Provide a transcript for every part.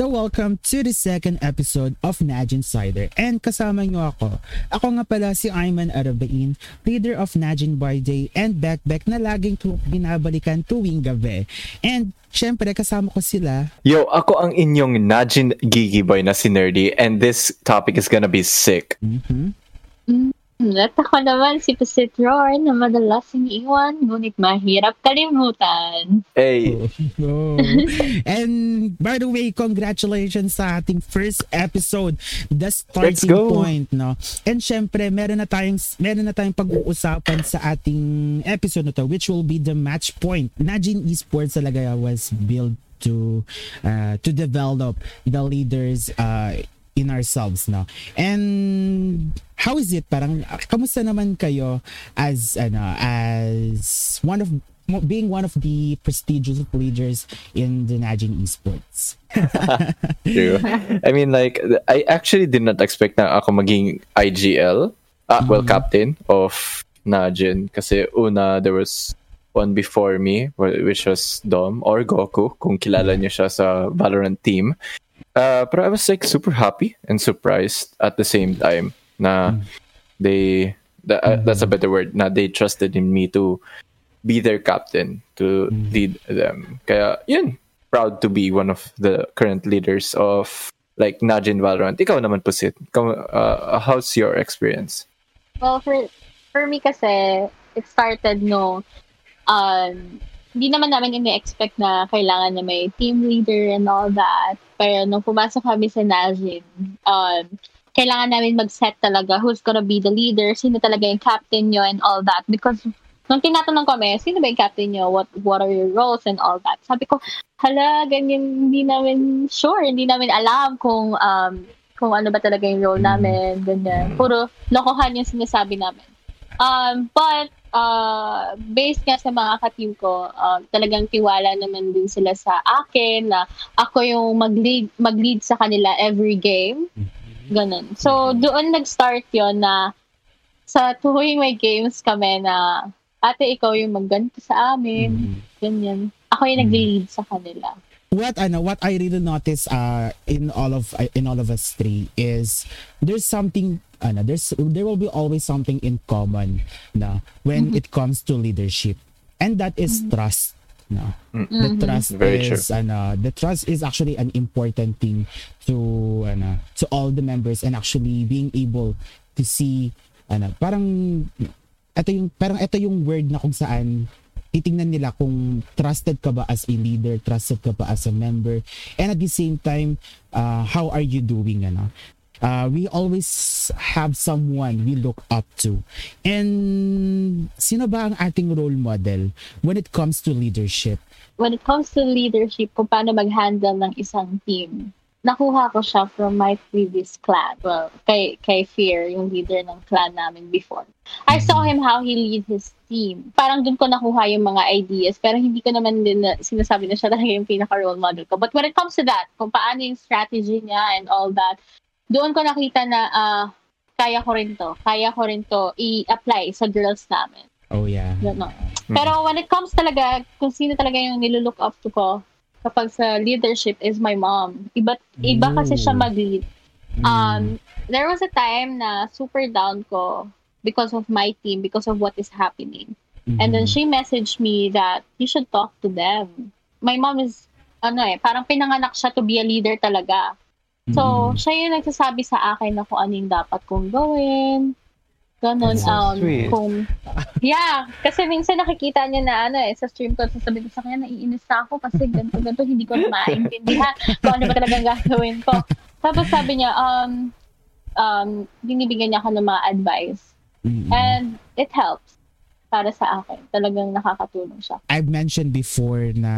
So welcome to the second episode of Naj Insider and kasama nyo ako. Ako nga pala si Ayman Arabain, leader of Najin by Day and Backback na laging tu- binabalikan tuwing gabi. And syempre kasama ko sila. Yo, ako ang inyong Najin Gigi Boy na si Nerdy and this topic is gonna be sick. Mhm. At ako naman si Pasit Roar na madalas iniiwan, ngunit mahirap kalimutan. Hey, Oh. and by the way, congratulations sa ating first episode, the starting point, no? And syempre, meron na tayong meron na tayong pag-uusapan sa ating episode na to, which will be the match point. Najin Esports talaga was built to uh, to develop the leaders uh, in ourselves no and how is it parang kamusta naman kayo as ano as one of being one of the prestigious leaders in the Najin esports true. I mean, like, I actually did not expect na ako maging IGL, ah, well, Mhm. captain of Najin. Kasi una, there was one before me, wh- which was Dom or Goku, kung kilala niyo siya sa Valorant team. Uh, pero I was like super happy and surprised at the same time na Mm. they, tha- uh, that's a better word, na they trusted in me to be their captain, to Mm. lead them. Kaya, yun, proud to be one of the current leaders of like Najin Valorant. Ikaw naman po, Sid. Uh, how's your experience? Well, for, for me kasi, it started no, um, hindi naman namin ini-expect na kailangan na may team leader and all that. Pero nung pumasok kami sa Najin, um, kailangan namin mag-set talaga who's gonna be the leader, sino talaga yung captain nyo and all that. Because nung tinatanong kami, sino ba yung captain nyo? What, what are your roles and all that? Sabi ko, hala, ganyan, hindi namin sure, hindi namin alam kung um, kung ano ba talaga yung role namin, ganyan. Puro lokohan yung sinasabi namin. Um, but, uh, based nga sa mga ka-team ko, uh, talagang tiwala naman din sila sa akin na ako yung mag-lead, mag-lead sa kanila every game. Ganun. So, doon nag-start yon na sa tuwing may games kami na ate, ikaw yung magganto sa amin. Ganyan. Ako yung nag-lead sa kanila. what ano what I really notice uh in all of in all of us three is there's something ano there's there will be always something in common na when it comes to leadership. And that is trust no the Mhm. trust Very is ano the trust is actually an important thing to ano to all the members and actually being able to see ano parang ito yung parang ito yung word na kung saan titingnan nila kung trusted ka ba as a leader, trusted ka ba as a member, and at the same time, uh, how are you doing, ano? Uh, we always have someone we look up to. And sino ba ang ating role model when it comes to leadership? when it comes to leadership, kung paano mag-handle ng isang team, nakuha ko siya from my previous clan. Well, kay, kay Fear, yung leader ng clan namin before. I saw him how he lead his team. Parang dun ko nakuha yung mga ideas, pero hindi ko naman din na, sinasabi na siya talaga yung pinaka-role model ko. But when it comes to that, kung paano yung strategy niya and all that, doon ko nakita na ah, kaya ko rin to. Kaya ko rin to i-apply sa girls namin. Oh yeah. Ganon. Pero when it comes talaga, kung sino talaga yung nilulook up to ko kapag sa leadership is my mom. Iba, iba kasi siya mag-lead. Um, there was a time na super down ko because of my team, because of what is happening. And then Mhm. she messaged me that you should talk to them. My mom is, ano eh, parang pinanganak siya to be a leader talaga. So, Mhm. siya yung nagsasabi sa akin na kung ano yung dapat kong gawin. Ganon. So um, sweet. Kung, yeah. Kasi minsan nakikita niya na ano eh, sa stream ko, sasabihin ko sa kanya, naiinis na ako kasi ganito, ganito, hindi ko na maintindihan kung ano ba talagang gagawin ko. Tapos sabi niya, um, um, binibigyan niya ako ng mga advice. Mhm. And it helps para sa akin. Talagang nakakatulong siya. I've mentioned before na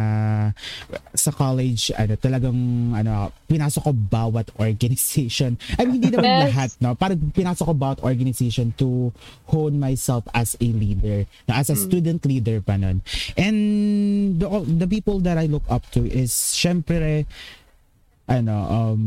sa college ano talagang ano pinasok ko bawat organization. I mean hindi naman Yes. lahat no. Parang pinasok ko bawat organization to hone myself as a leader, na as a student leader pa nun. And the the people that I look up to is syempre ano um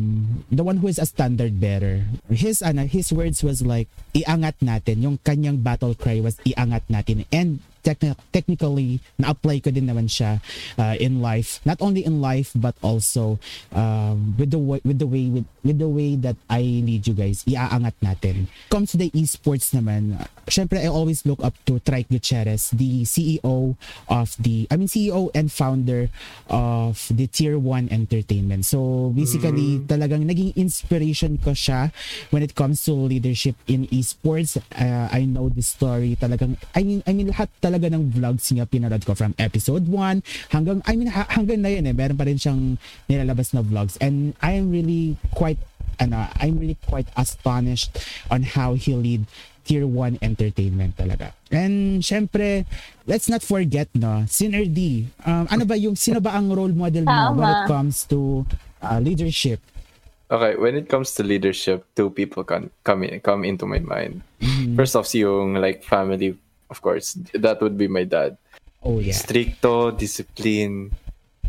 the one who is a standard bearer. His ano his words was like iangat natin. Yung kanyang battle cry was iangat natin. And techni- technically na-apply ko din naman siya uh, in life. Not only in life but also um, with the way, with the way with, with the way that I lead you guys. Iaangat natin. Comes to the esports naman. Syempre I always look up to Trike Gutierrez, the CEO of the I mean CEO and founder of the Tier 1 Entertainment. So basically talagang naging inspiration ko siya when it comes to leadership in esports. Uh, I know the story talagang I mean I mean lahat talaga ng vlogs niya pinanood ko from episode 1 hanggang I mean ha- hanggang na yun eh meron pa rin siyang nilalabas na vlogs and I am really quite ano I'm really quite astonished on how he lead tier 1 entertainment talaga. And syempre, let's not forget no, Sinner D. Um, ano ba yung sino ba ang role model mo when it comes to uh, leadership? Okay, when it comes to leadership, two people can come in, come into my mind. Mhm. First off, yung like family, of course, that would be my dad. Oh yeah. Stricto, discipline,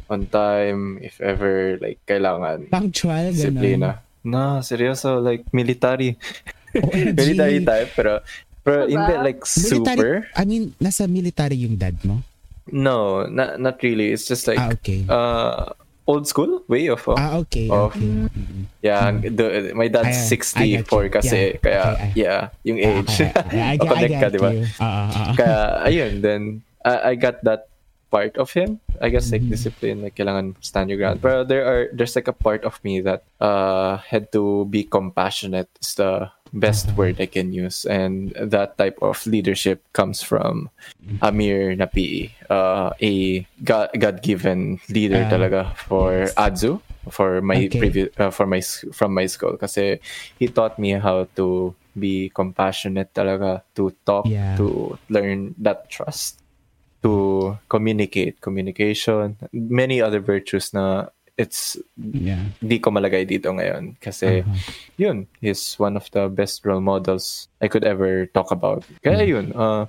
on time, if ever like kailangan. Punctual, ganun. Disiplina. No, seryoso, like military. OMG. military type, pero pero Diba? hindi like Military, super. I mean, nasa military yung dad mo? No, not not really. It's just like ah, okay. uh old school way of uh, ah, okay. of- okay. Mhm. yeah, the, my dad's I- I 64 got you. kasi Yeah. kaya Okay, I- yeah, yung Ah, age. okay, okay. I, I, I, Makonect ka, get di ba? you. Ah, ah, ah. Kaya ayun, then I, I got that part of him. I guess like Mhm. discipline, like kailangan stand your ground. Pero there are there's like a part of me that uh had to be compassionate is the best word I can use. And that type of leadership comes from. Amir Napi, uh, a God given leader Ah, talaga for yes. Adzu for my Okay. previous uh, for my from my school kasi he taught me how to be compassionate talaga to talk Yeah. to learn that trust to communicate communication many other virtues na it's Yeah. di ko malagay dito ngayon kasi Uh-huh. yun he's one of the best role models I could ever talk about kaya Mm. yun uh,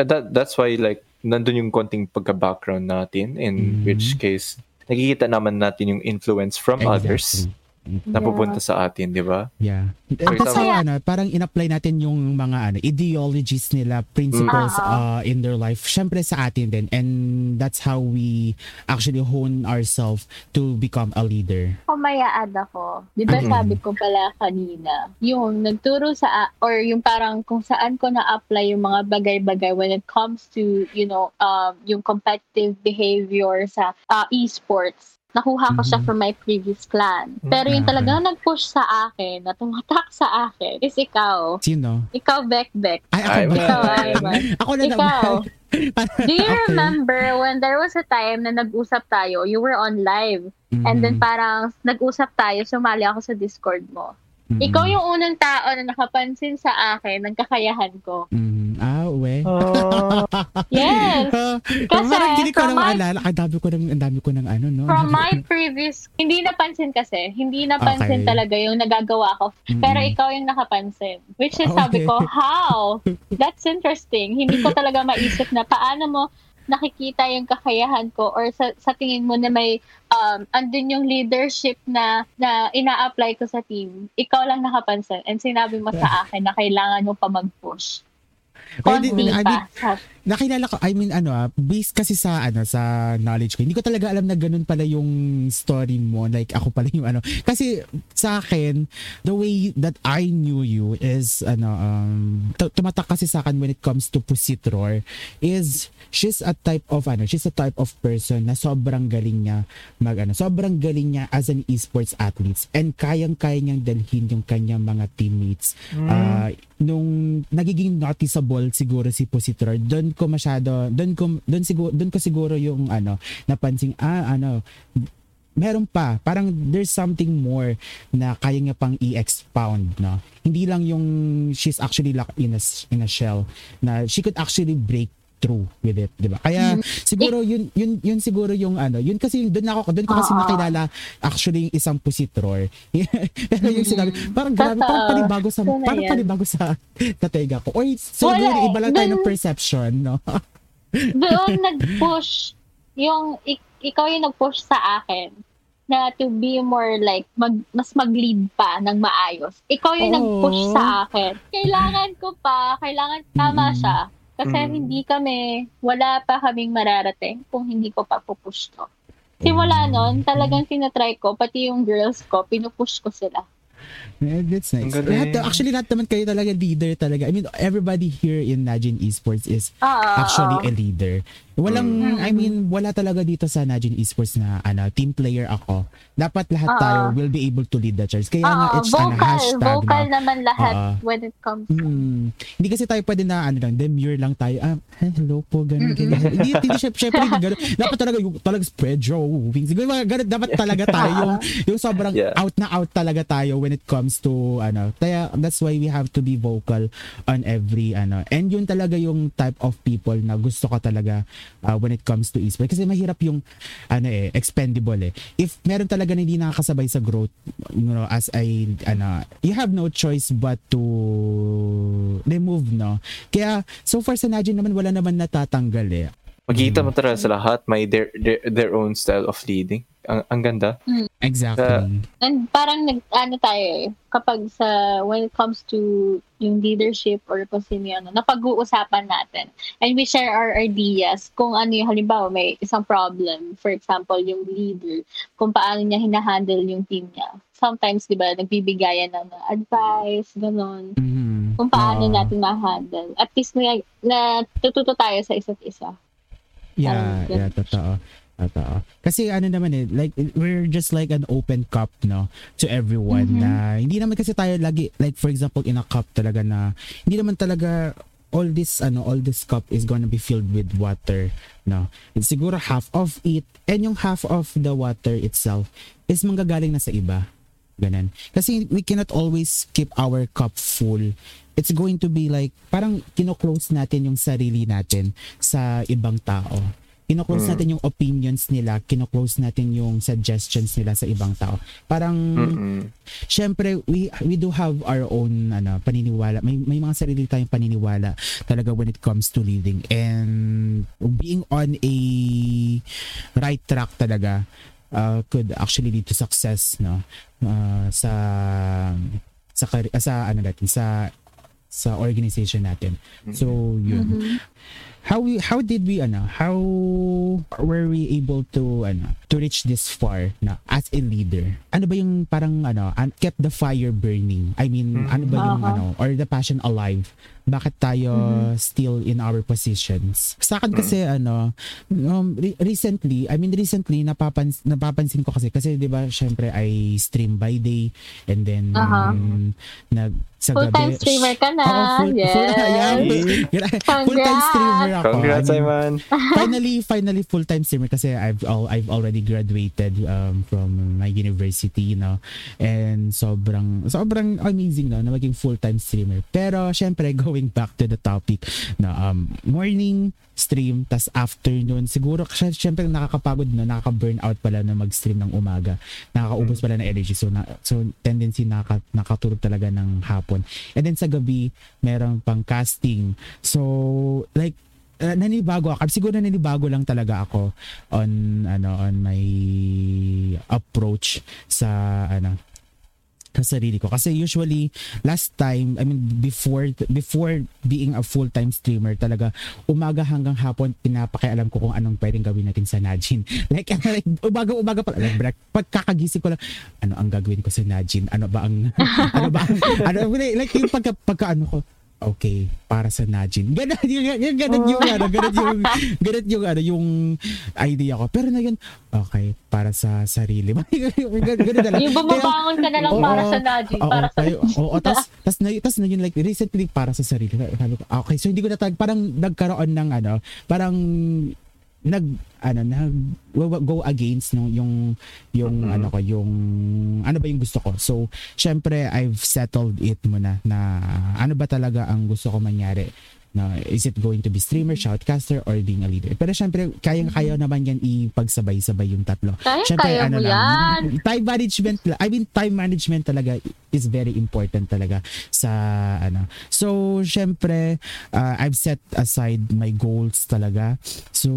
that that's why like nandun yung konting pagka-background natin in Mm. which case nakikita naman natin yung influence from others Exactly. na pupunta sa atin di ba Yeah. How, example- ano, parang in-apply natin yung mga ano, ideologies nila, principles Mm. uh, in their life. Syempre sa atin din. And that's how we actually hone ourselves to become a leader. Kung may add ako, di ba Okay. sabi ko pala kanina, yung nagturo sa, or yung parang kung saan ko na-apply yung mga bagay-bagay when it comes to, you know, um, yung competitive behavior sa uh, esports. Nakuha ko siya Mhm. from my previous clan. Pero yung Okay. talagang nag-push sa akin, na tumatak sa akin, is ikaw. Sino? Ikaw, Beck. Ay, ako Ay, ba? Ikaw, man. Ivan. Ako na Ikaw. Do you Okay. remember when there was a time na nag-usap tayo, you were on live, and then Mhm. parang nag-usap tayo, sumali ako sa Discord mo. Mhm. Ikaw yung unang tao na nakapansin sa akin ng kakayahan ko. Mhm. Ah, we. Yes! Kasi, Kasi parang hindi ko from na my- maalala. Ang dami ko ng, ang dami ko ng ano, no? From my previous, hindi napansin kasi, hindi napansin Okay. talaga yung nagagawa ko. Mhm. Pero ikaw yung nakapansin. Which is sabi ko, Okay. how? That's interesting. Hindi ko talaga maisip na paano mo nakikita yung kakayahan ko or sa, sa tingin mo na may um, andun yung leadership na, na ina-apply ko sa team. Ikaw lang nakapansin and sinabi mo sa akin na kailangan mo pa mag-push. Well, di- Konti Nakilala ko, I mean ano ah, based kasi sa ano sa knowledge ko. Hindi ko talaga alam na ganun pala yung story mo. Like ako pala yung ano. Kasi sa akin, the way that I knew you is ano um tu- tumatak kasi sa akin when it comes to Pusitror is she's a type of ano, she's a type of person na sobrang galing niya mag ano, sobrang galing niya as an esports athlete and kayang-kaya niyang dalhin yung kanyang mga teammates Ah, nung nagiging noticeable siguro si Positror, doon ko masyado, doon ko doon siguro doon ko siguro yung ano, napansin ah ano meron pa, parang there's something more na kaya niya pang i-expound, no? Hindi lang yung she's actually locked in a, in a shell na she could actually break through with it, 'di ba? Kaya siguro yun yun yun siguro yung ano, yun kasi doon ako doon ko kasi Oo. nakilala actually yung isang positror. Pero yung sinabi, parang grabe, parang panibago sa parang panibago sa katega ko. Or so Wala siguro eh. iba lang tayo ng perception, no? doon nag-push yung ik- ikaw yung nag-push sa akin na to be more like mag, mas mag-lead pa ng maayos. Ikaw yung Oo. nag-push sa akin. Kailangan ko pa, kailangan tama Mm. siya. Kasi Mm. hindi kami, wala pa kaming mararating kung hindi ko pa pupush to. Simula nun, talagang tinatry ko, pati yung girls ko, pinupush ko sila. Eh, That's nice. Lahat, actually, lahat naman kayo talaga leader talaga. I mean, everybody here in Najin Esports is Ah, actually ah. a leader. Walang, Mm. I mean, wala talaga dito sa Najin Esports na ano, team player ako. Dapat lahat Ah, tayo ah. will be able to lead the charge. Kaya nga, Oo, it's ano, vocal, hashtag vocal na. naman lahat Oo. when it comes. Mm, hindi kasi tayo pwede na ano lang, demure lang tayo. Ah, hello po, ganun, ganyan. hindi, hindi, syempre, syempre, hindi ganun. Dapat talaga yung talaga spread your wings. Ganun, dapat talaga tayo yung, yung sobrang Yeah. out na out talaga tayo when it comes to ano. Kaya that's why we have to be vocal on every ano. And yun talaga yung type of people na gusto ko talaga uh, when it comes to esports. Kasi mahirap yung ano eh, expendable eh. If meron talaga na hindi nakakasabay sa growth, you know, as I, ano, you have no choice but to remove, no? Kaya, so far sa Najin naman, wala naman natatanggal eh. Magkita mo talaga sa lahat, may their, their, their own style of leading. Ang, ang ganda. Exactly. And parang nag, ano tayo eh, kapag sa, when it comes to yung leadership or kung sino yun, ano, napag-uusapan natin. And we share our ideas kung ano yung, halimbawa, may isang problem. For example, yung leader, kung paano niya hinahandle yung team niya. Sometimes, di ba, nagbibigayan ng advice, ganon. Mhm. Kung paano Oo. natin ma-handle. At least na, natututo tayo sa isa't isa. Yeah, Parang yeah, totoo. Totoo. Kasi ano naman eh, like we're just like an open cup, no, to everyone Mhm. na hindi naman kasi tayo lagi like for example in a cup talaga na hindi naman talaga all this ano all this cup is gonna be filled with water no? It's siguro half of it and yung half of the water itself is manggagaling na sa iba. Ganun. Kasi we cannot always keep our cup full. It's going to be like parang kino-close natin yung sarili natin sa ibang tao kino-close Mm. natin yung opinions nila kino-close natin yung suggestions nila sa ibang tao parang Mm-mm. syempre we we do have our own ano paniniwala may may mga sarili tayong paniniwala talaga when it comes to leading and being on a right track talaga uh, could actually lead to success no uh, sa sa sa ano natin sa sa organization natin so yun Mhm. How we how did we ano how were we able to ano to reach this far na as a leader ano ba yung parang ano an- kept the fire burning i mean ano ba yung Aha. ano or the passion alive bakit tayo still in our positions sa akin kasi ano um, re- recently i mean recently napapans napapansin ko kasi kasi 'di ba syempre I stream by day and then Aha. nag sa Full-time gabi streamer ka na. Oo, full, yes. full, yeah, full-time streamer ako. Congrats, I mean, Ayman. finally, finally full-time streamer kasi I've al- I've already graduated um, from my university, no. And sobrang sobrang amazing no, na maging full-time streamer. Pero syempre going back to the topic na um, morning stream tas afternoon siguro kasi syempre nakakapagod no? Nakaka-burn out pala na mag-stream ng umaga. Nakakaubos pala ng energy. So na, so tendency nakaka, nakatulog talaga ng hapon. And then sa gabi meron pang casting. So like uh, nanibago ako. Siguro nanibago lang talaga ako on ano on my approach sa ano sa sarili ko. Kasi usually last time I mean before before being a full-time streamer talaga umaga hanggang hapon pinapakialam ko kung anong pwedeng gawin natin sa Najin. Like, like umaga umaga pa like, break, pagkakagising ko lang ano ang gagawin ko sa Najin? Ano ba ang ano ba ano like yung pagka, pagka ano ko okay para sa Najin. Ganun yung, yung ganun yung ano ganun yung ganun yung ano yung idea ko. Pero na yun okay para sa sarili. Ganun, ganun na lang Yung bumabangon ka na lang Oo, para sa Najin, Oo, para sa... tayo, oo, tas, tas, na, tas na yun, like, recently, para sa sarili. Okay, so hindi ko na tag, parang nagkaroon ng, ano, parang, nag, ano, nag, go against no, yung, yung, Mhm. ano ko, yung, ano ba yung gusto ko. So, syempre, I've settled it muna na, ano ba talaga ang gusto ko mangyari na is it going to be streamer, shoutcaster, or being a leader? Pero syempre, kayang-kaya naman yan ipagsabay-sabay yung tatlo. Kaya, Syempre, kaya ano mo lang, yan. time management, I mean, time management talaga is very important talaga sa ano. So, syempre, uh, I've set aside my goals talaga. So,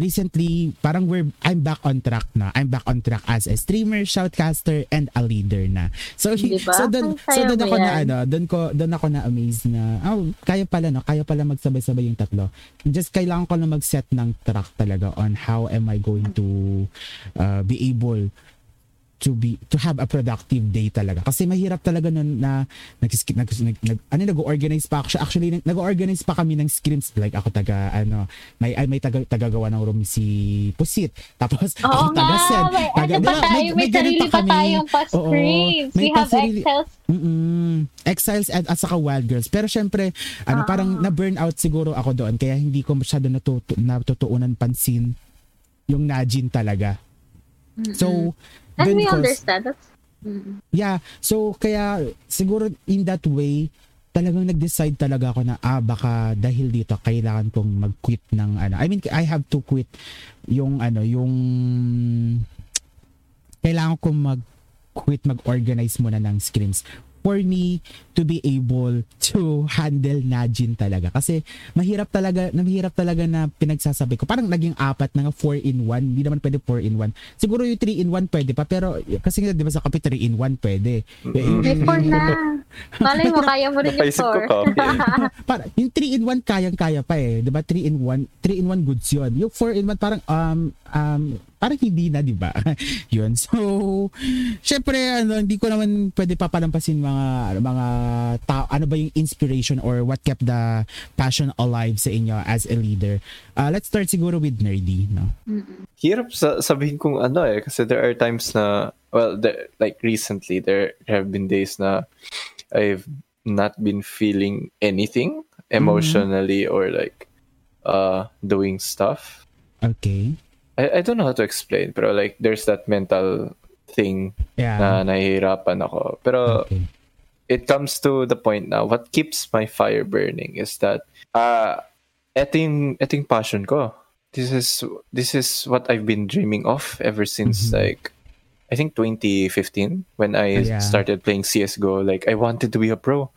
recently, parang we're, I'm back on track na. I'm back on track as a streamer, shoutcaster, and a leader na. So, Diba? so doon so doon ako na yan. ano, doon ko doon ako na amaze na oh, kaya pala no, kaya pala magsabay-sabay yung tatlo. Just kailangan ko na mag-set ng track talaga on how am I going to uh, be able to be to have a productive day talaga kasi mahirap talaga nun na nag, nag, nag, nag ano nag-organize pa ako actually nag- nag-organize pa kami ng scripts like ako taga ano may ay may taga, tagagawa ng room si Pusit tapos Oo ako taga nga, Sen may, taga, ano pa Diba? tayo, may, ganun sarili pa tayong Oo, pa-screens. may We have pasarili- Excel Mm-mm. Exiles at, at saka Wild Girls. Pero syempre, ano, Ah. parang na-burnout siguro ako doon. Kaya hindi ko masyado natutu- natutuunan pansin yung Najin talaga. So, And we ko- understand. That's, mm. Yeah. So, kaya siguro in that way, talagang nag-decide talaga ako na ah baka dahil dito kailangan kong mag-quit ng ano. I mean I have to quit yung ano yung kailangan kong mag-quit mag-organize muna ng screens for me to be able to handle Najin talaga. Kasi mahirap talaga, na mahirap talaga na pinagsasabi ko. Parang naging apat na nga 4 in 1. Hindi naman pwede 4 in 1. Siguro yung 3 in 1 pwede pa. Pero kasi nga, di ba sa kape 3 in 1 pwede. Mm-mm. May four na. Malay mo, kaya mo rin yung Napaisip ko four. coffee. para yung 3 in 1 kayang-kaya pa eh. 'Di ba? 3 in 1, 3 in 1 goods 'yun. Yung 4 in 1 parang um um parang hindi na, 'di ba? 'Yun. So, syempre ano, hindi ko naman pwede papalampasin mga mga tao, ano ba yung inspiration or what kept the passion alive sa inyo as a leader. Uh, let's start siguro with Nerdy, no? Mm-mm. Hirap sa sabihin kung ano eh kasi there are times na well there, like recently there have been days na I've not been feeling anything emotionally or like uh doing stuff. Okay. I, I don't know how to explain pero like there's that mental thing Yeah. na nahihirapan ako. Pero okay. it comes to the point now what keeps my fire burning is that uh yung, eto yung passion ko. This is this is what I've been dreaming of ever since Mhm. like I think 2015 when I Yeah. started playing CS:GO like I wanted to be a pro.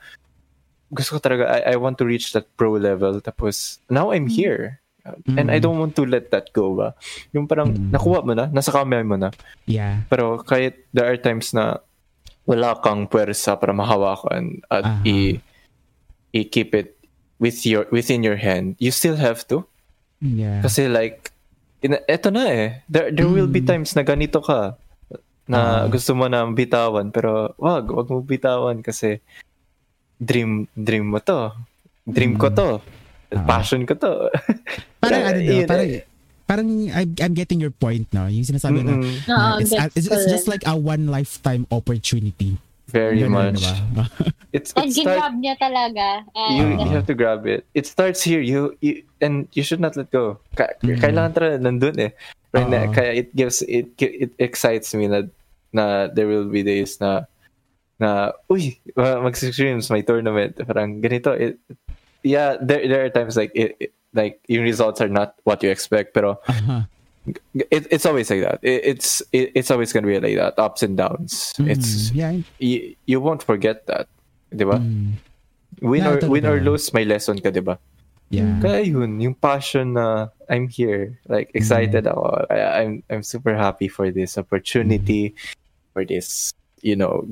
Gusto ko talaga I, I want to reach that pro level tapos now I'm here. And I Mhm. don't want to let that go ba. Yung parang Mhm. nakuha mo na, nasa kamay mo na. Yeah. Pero kahit there are times na wala kang puwersa para mahawakan at Aha. i i-keep it with your within your hand, you still have to. Yeah. Kasi like in, eto na eh. There there will be Mm. times na ganito ka na Ah. gusto mo na bitawan pero wag wag mo bitawan kasi dream dream mo to. Dream ko Mm. to. Ah. Passion ko to. parang ano no, Yun parang parang I'm, I'm getting your point no yung sinasabi na Mm-mm. Oo, Uh, it's, it's, it's just like a one lifetime opportunity. Very Ganun, much. diba? It's And it start, ginrab niya talaga. you, And you have to grab it. It starts here. You, you and you should not let go. Ka- Mhm. Kailangan talaga nandun eh. Right na, Oo. kaya it gives it it excites me na na there will be days na na uy mag-streams my tournament parang ganito it, yeah there there are times like it, it- like your results are not what you expect pero Uh-huh. it, it's always like that it, it's it, it's always gonna be like that ups and downs it's Mm, yeah. you, you won't forget that di ba Mm, win Yeah, or win or lose may lesson ka di ba yeah. kaya yun, yung passion na I'm here, like excited Mm. ako. Kaya I'm I'm super happy for this opportunity, for this, you know,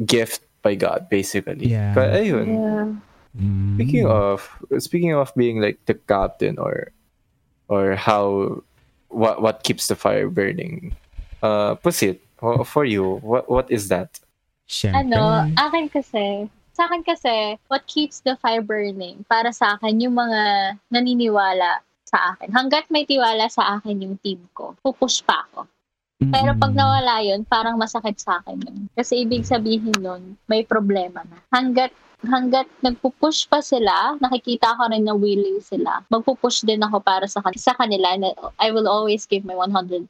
gift by God basically. Yeah. Kaya ayun. yeah. Mm. Speaking of speaking of being like the captain or or how what what keeps the fire burning. Uh Pusit, for you, what what is that? Syempre. Ano, akin kasi, sa akin kasi, what keeps the fire burning, para sa akin, yung mga naniniwala sa akin. Hanggat may tiwala sa akin yung team ko, pupush pa ako. Pero pag Mm-mm. nawala yun, parang masakit sa akin yun. Kasi ibig sabihin nun, may problema na. Hanggat hanggat nagpupush pa sila, nakikita ko rin na willing sila. Magpupush din ako para sa, kan- sa kanila na I will always give my 100%.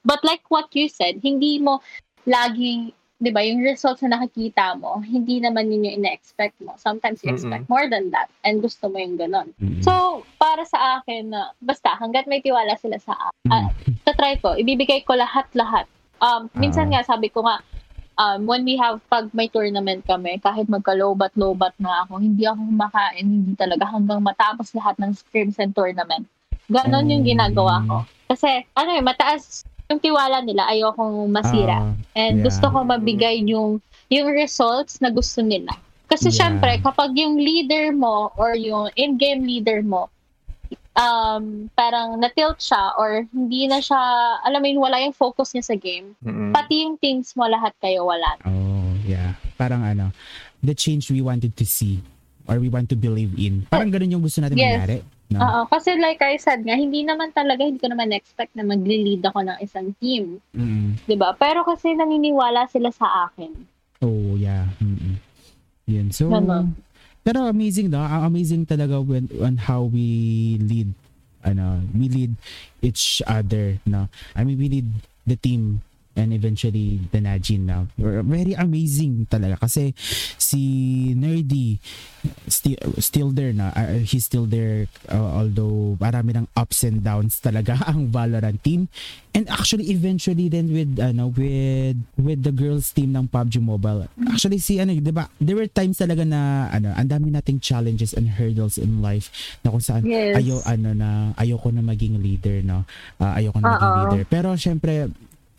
But like what you said, hindi mo laging, di ba, yung results na nakikita mo, hindi naman yun yung ina-expect mo. Sometimes you expect more than that and gusto mo yung ganon. Mm-mm. So, para sa akin na, basta, hanggat may tiwala sila sa akin, Mm. ah, tatry ko, ibibigay ko lahat-lahat. Um, minsan Ah. nga, sabi ko nga, um, when we have, pag may tournament kami, kahit magka-lobat-lobat na ako, hindi ako kumakain, hindi talaga hanggang matapos lahat ng scrims and tournament. Ganon yung ginagawa ko. Kasi, ano eh, mataas yung tiwala nila, ayokong masira. Ah, And yeah. gusto ko mabigay yung, yung results na gusto nila. Kasi Yeah. syempre, kapag yung leader mo or yung in-game leader mo, um, parang na-tilt siya or hindi na siya, alam mo yun, wala yung focus niya sa game. Mm-mm. Pati yung teams mo, lahat kayo wala. Oh, yeah. Parang ano, the change we wanted to see or we want to believe in. Parang ganun yung gusto natin Yes. mangyari. No? Oo, kasi like I said nga, hindi naman talaga, hindi ko naman expect na magli-lead ako ng isang team. Mm-mm. 'di ba Pero kasi naniniwala sila sa akin. Oh, yeah. Mm-mm. Yun. So, Ganon. Pero amazing no? Amazing talaga when on how we lead ano, we lead each other, no? I mean, we lead the team and eventually the Najin now. Very amazing talaga kasi si Nerdy still still there na uh, he's still there uh, although marami ng ups and downs talaga ang Valorant team and actually eventually then with ano with with the girls team ng PUBG Mobile actually si ano 'di ba there were times talaga na ano ang dami nating challenges and hurdles in life na kung saan Yes. ayo ano na ayoko na maging leader no Ah, ayoko na maging leader pero syempre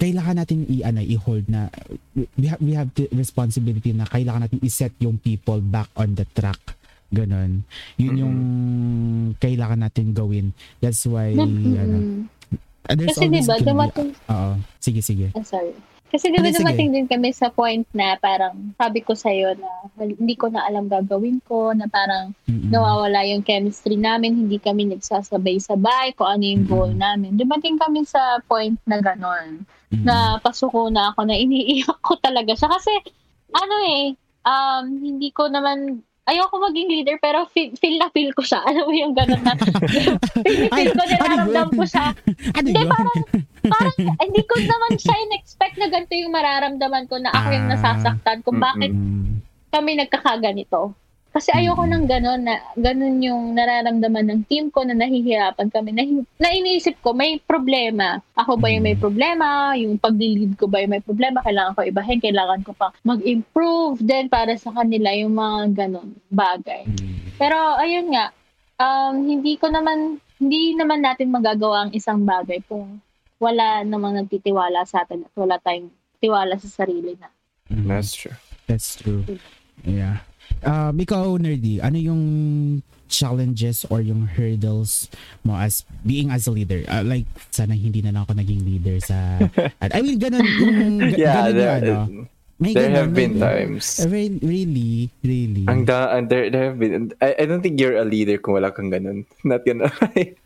kailangan natin i ano i-hold na we have we have the responsibility na kailangan natin i-set yung people back on the track. Ganon yun yung kailangan natin gawin. That's why ano uh, there's Kasi always diba, dumating, oo. Sige sige. Ah, sorry. Kasi diba dumating din kami sa point na parang sabi ko sa'yo na hindi ko na alam gagawin ko, na parang Mm-mm. nawawala yung chemistry namin, hindi kami nagsasabay-sabay kung ano yung goal namin. Dumating kami sa point na ganon, Mm-mm. na pasuko na ako, na iniiyak ko talaga siya. Kasi, ano eh, um, hindi ko naman, ayoko maging leader, pero feel, feel na feel ko siya. Alam mo yung ganon na, feel, feel ko, ano nararamdam ko siya. ano Hindi, parang, parang, hindi ko naman siya in-expect na ganito yung mararamdaman ko na ako yung Ah. nasasaktan kung bakit kami nagkakaganito. Kasi ayoko Mm. ng ganon na ganon yung nararamdaman ng team ko na nahihirapan kami. Na, na iniisip ko, may problema. Ako ba yung may problema? Yung pag-lead ko ba yung may problema? Kailangan ko ibahin? Kailangan ko pa mag-improve din para sa kanila yung mga ganon bagay. Pero ayun nga, um, hindi ko naman, hindi naman natin magagawa ang isang bagay kung wala namang nagtitiwala sa atin at wala tayong tiwala sa sarili na. That's true. That's true. Yeah. Um, ikaw, Nerdy, ano yung challenges or yung hurdles mo as being as a leader? Uh, like, sana hindi na lang ako naging leader sa... I mean, ganun. Yung, Yeah, ganun there, yung ano. May there ganun, have been may- times. Re- really, really. Ang da, ang there, there have been, I, I don't think you're a leader kung wala kang ganun. Not gonna, Y-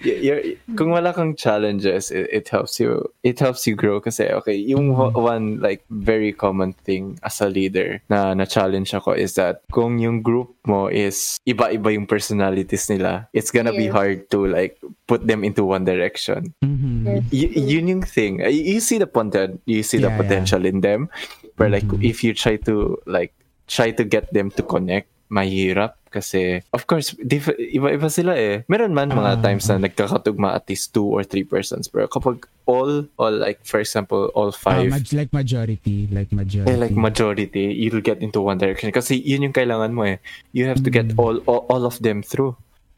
you're, kung wala kang challenges, it, it helps you, it helps you grow kasi, okay, yung Mhm. one, like, very common thing as a leader na na-challenge ako is that kung yung group mo is iba-iba yung personalities nila, it's gonna be hard to, like, put them into one direction. Mhm. Yes. y- yun yung thing. Uh, You see the content, you see the Yeah, yeah. potential in them. But like Mhm. if you try to like try to get them to connect, mahirap kasi of course diff- iba-iba sila eh. Meron man Ah, mga times na nagkakatugma at least two or three persons. Pero kapag all all like for example all Ah, five maj- like majority. Like majority. eh, like majority, you'll get into one direction. Kasi yun yung kailangan mo eh. You have to get Mm. all, all all of them through.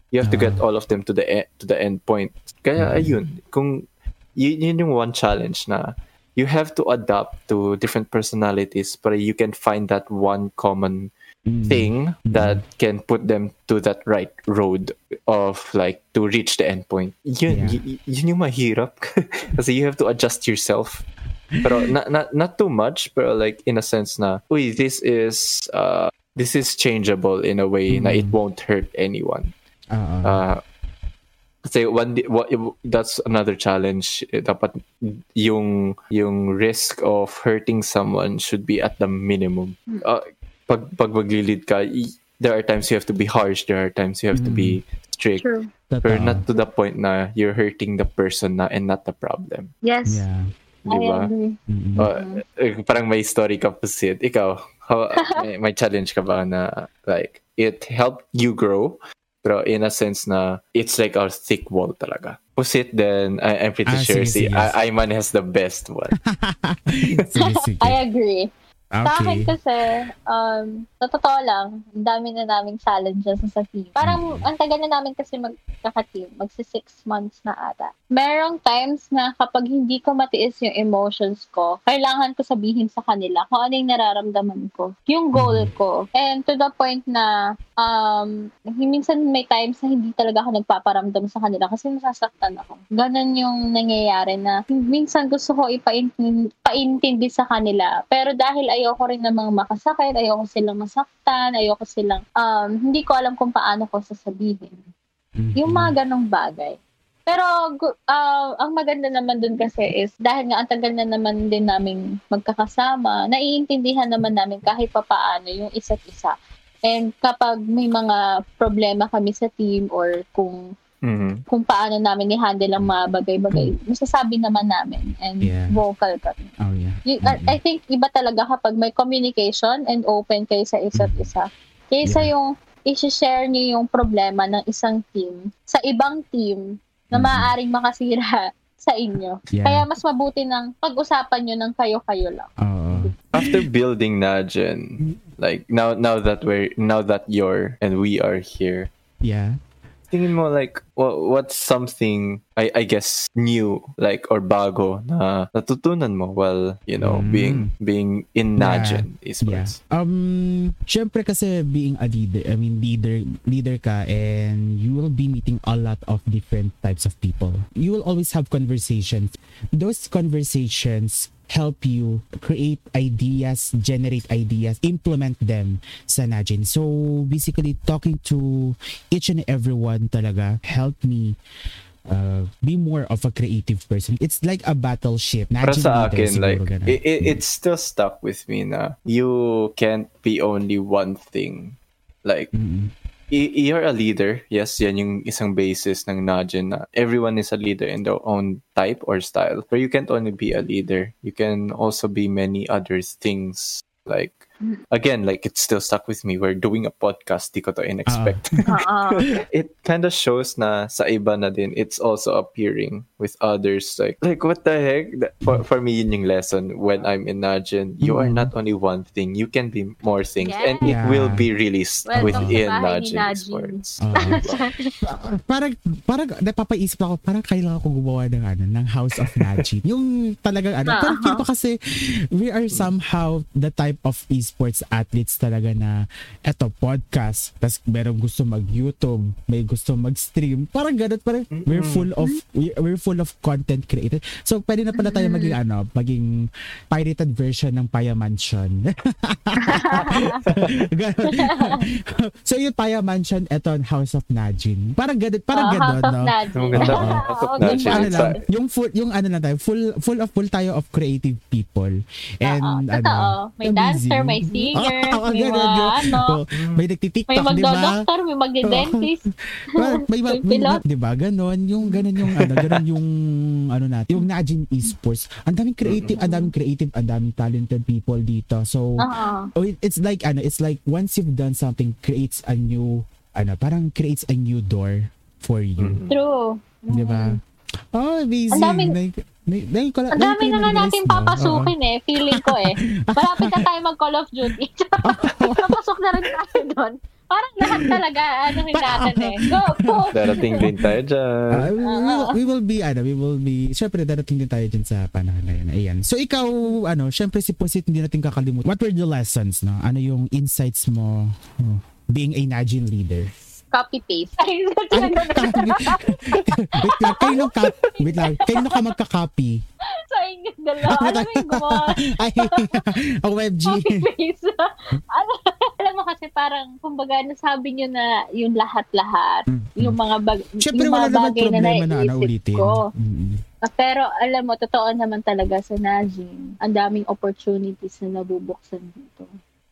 You have to Ah. get all of them to the e- to the end point. Kaya Mm. ayun, kung yun, yun yung one challenge na you have to adapt to different personalities but you can find that one common Mm. Thing that can put them to that right road of like to reach the end point. Yun, Yeah. y- yun yung mahirap. Kasi you have to adjust yourself. Pero not, not, not too much, pero like in a sense na, uy, this is, uh, this is changeable in a way na it Mm. won't hurt anyone. Oo. Uh, kasi one what, that's another challenge Eh, dapat yung yung risk of hurting someone should be at the minimum uh, pag pag maglilid ka there are times you have to be harsh there are times you have to be strict True. Pero not to the point na you're hurting the person na and not the problem Yes. Yeah. I di ba agree. Mm-mm. Uh, parang may story ka pa Sid. Ikaw, how, may, may challenge ka ba na like it helped you grow Pero in a sense na it's like our thick wall talaga. Pusit then I, I'm pretty Ah, sure sige, si sige. I- Ayman has the best one. sige, sige. I agree. Sa akin Okay. kasi, um, sa totoo lang, ang dami na naming challenges sa team. Parang, ang tagal na namin kasi magkaka-team. Magsi six months na ata. Merong times na kapag hindi ko matiis yung emotions ko, kailangan ko sabihin sa kanila kung ano yung nararamdaman ko. Yung goal ko. And to the point na, um, minsan may times na hindi talaga ako nagpaparamdam sa kanila kasi nasasaktan ako. Ganon yung nangyayari na minsan gusto ko ipaintindi, paintindi sa kanila. Pero dahil ayoko rin namang makasakit, ayoko silang masaktan, ayoko silang, um, hindi ko alam kung paano ko sasabihin. Yung mga ganong bagay. Pero ah, ang maganda naman dun kasi is dahil nga ang tagal na naman din naming magkakasama, naiintindihan naman namin kahit papaano yung isa't isa. And kapag may mga problema kami sa team or kung Mhm. kung paano namin i-handle ang mga bagay-bagay, masasabi naman namin and Yeah. vocal kami. Oh, yeah. You, I- Mm-mm. I think iba talaga kapag may communication and open kayo sa isa't Mm. isa. Kaysa yung i-share niyo yung problema ng isang team sa ibang team na Mhm. maaaring makasira sa inyo. Yeah. Kaya mas mabuti ng pag-usapan nyo ng kayo-kayo lang. Oo. After building Najin, like now now that we're now that you're and we are here, Yeah. Tingin mo like what, what's something I I guess new like or bago na natutunan mo while you know Mm. being being in Yeah. Najin Yeah. esports. Um, syempre kasi being a leader, I mean leader, leader ka and you will be meeting a lot of different types of people. You will always have conversations. Those conversations help you create ideas, generate ideas, implement them sa Najin. So basically talking to each and everyone talaga helped me uh, be more of a creative person. It's like a battleship. Para sa akin, like, it, it, it's still stuck with me na you can't be only one thing. Like, Mm-mm. You're a leader. Yes, yan yung isang basis ng Najin na everyone is a leader in their own type or style. But you can't only be a leader. You can also be many other things. Like, again, like it's still stuck with me. We're doing a podcast. Di ko to in-expect. Oo. Ah. Ah, ah. it kind of shows na sa iba na din it's also appearing with others like like what the heck That- for, for me yun yung lesson when I'm in Najin you are Mhm. not only one thing you can be more things and it Yeah. will be released Welcome within sa bahay ni Najin Najin. Sports oh, Oo. parang parang napapaisip ako parang kailangan ko gumawa ng ano ng House of Najin yung talagang ano parang uh-huh. feel ko kasi we are somehow the type of esports athletes talaga na eto podcast tas meron gusto mag YouTube may gusto mag stream parang ganun parang we're full of we- we're full of content created so pwede na pala tayo maging ano maging pirated version ng Paya Mansion so yung Paya Mansion, eto ang House of Najin. Parang ganun, parang Oh, ganun, no? Najin. Ang ganda. Ah, House of okay. Najin. Yung ano lang, yung full, yung ano lang tayo, full, full of, full tayo of creative people. And Oo, ano, totoo. May dancer, may singer, Oo, may ganun, mga ano, Oo, may may nagtitiktok, ba? magdo-doctor, may magde-dentist. Parang may, may, May pilot. di ba? Ganon, yung ganon yung ano, ganon yung ano natin, yung Najin Esports. Ang daming creative, ang daming creative, ang daming talented people dito. So, Oo. oh, it- it's like ano, it's like once you've done something creates a new ano, parang creates a new door for you. True. Di ba? Oh, amazing. Ang daming- Like, na- na- ko- Ang dami na nga natin na. papasukin eh. Feeling ko eh. Malapit na tayo mag Call of Duty. Papasok na rin tayo doon. Parang lahat talaga, ano rin natin eh. Go, go! darating din tayo dyan Ah, we, will, we will be ano, we will be syempre darating din tayo dyan sa panahon na yun. Ayan. So ikaw ano, syempre si Pusit hindi natin kakalimutan. What were the lessons, no? Ano yung insights mo oh, being a Najin leader? Copy-paste. Ay, Ay, wait lang, kayo ka, wait lang, kayo ka magka-copy. sa inyo dalawa. Alam mo yung gumawa Ay, ang web G. copy-paste. ano, alam mo kasi parang, kumbaga, nasabi nyo na yung lahat-lahat. Yung mga, bag. Syempre yung mga bagay na na, na naiisip ulitin. ko. Mm. Ah, Pero alam mo, totoo naman talaga sa Najin, ang daming opportunities na nabubuksan dito.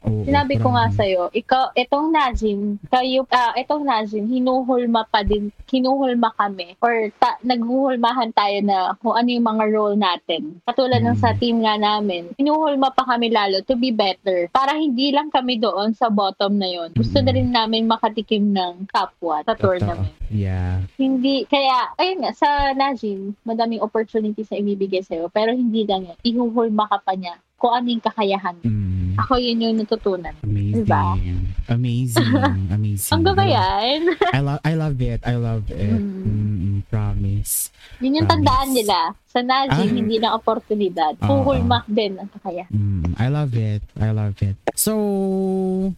Oo, Sinabi ko nga parang- sa'yo, ikaw, itong Nazim, kayo, ah, itong Nazim, hinuhulma pa din, hinuhulma kami, or ta, naghuhulmahan tayo na kung ano yung mga role natin. Katulad ng Mm. sa team nga namin, hinuhulma pa kami lalo to be better, para hindi lang kami doon sa bottom na yon. Gusto na Mm. rin namin makatikim ng 1 sa Totoo. tournament. Yeah. Hindi, kaya, ayun nga, sa Najim, madaming opportunities na ibibigay sa'yo, pero hindi lang yan. Ihuhulma ka pa niya kung ano yung kakayahan. Mm. Ako yun yung natutunan. Amazing. Diba? Amazing. Amazing. Ang ba yan? I love I love it. I love it. Mm. Mm, promise. Yun yung Promise. tandaan nila. Sa Najim, Ah. hindi na oportunidad. Ah, Puhulmak din ang kakayahan. Mm, I love it. I love it. So,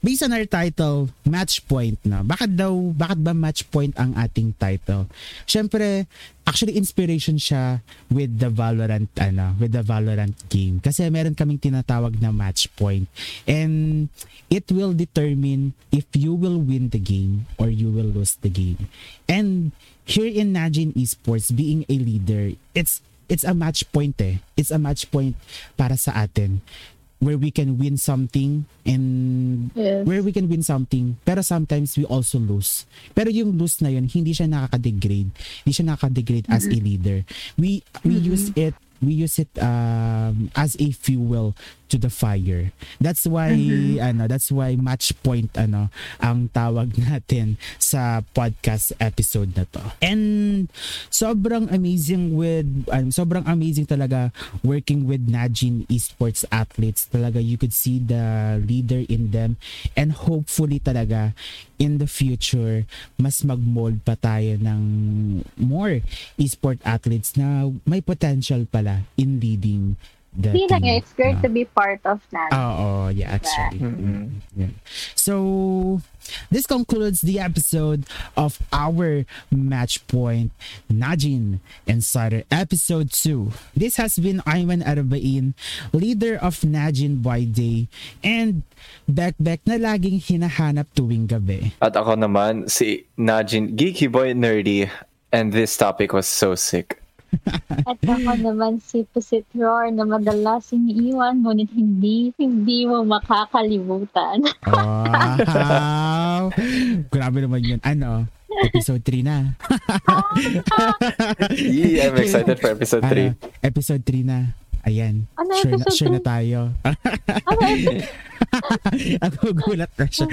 based on our title, match point na. Bakit daw, bakit ba match point ang ating title? Syempre, actually inspiration siya with the Valorant ano, with the Valorant game kasi meron kaming tinatawag na match point and it will determine if you will win the game or you will lose the game. And here in Najin Esports being a leader, it's it's a match point eh. It's a match point para sa atin. Where we can win something and Yes. where we can win something. Pero sometimes we also lose. Pero yung lose na yun hindi siya nakaka-degrade. Hindi siya nakaka-degrade as a leader. We we use it we use it um, as a fuel to the fire. That's why ano that's why match point ano ang tawag natin sa podcast episode na to. And sobrang amazing with um, sobrang amazing talaga working with Najin esports athletes. Talaga you could see the leader in them. And hopefully talaga in the future mas magmold pa tayo ng more esport athletes na may potential pala in leading Hindi lang yun. It's great No? to be part of Najim. Oo, yeah, actually. Mhm. Yeah. So, this concludes the episode of our Match Point Najin Insider Episode 2. This has been Ayman Arabain, leader of Najin by day, and Bekbek na laging hinahanap tuwing gabi. At ako naman, si Najin, Geeky Boy Nerdy, and this topic was so sick. At ako naman si Pusit Roar na madalas iniiwan, ngunit hindi, hindi mo makakalimutan. Wow! Grabe naman yun. Ano? Episode 3 na. Yee, I'm excited for episode 3. Ano, episode 3 na. Ayan. Ano sure, na, episode sure na tayo. Ano, Ang gugulat na siya.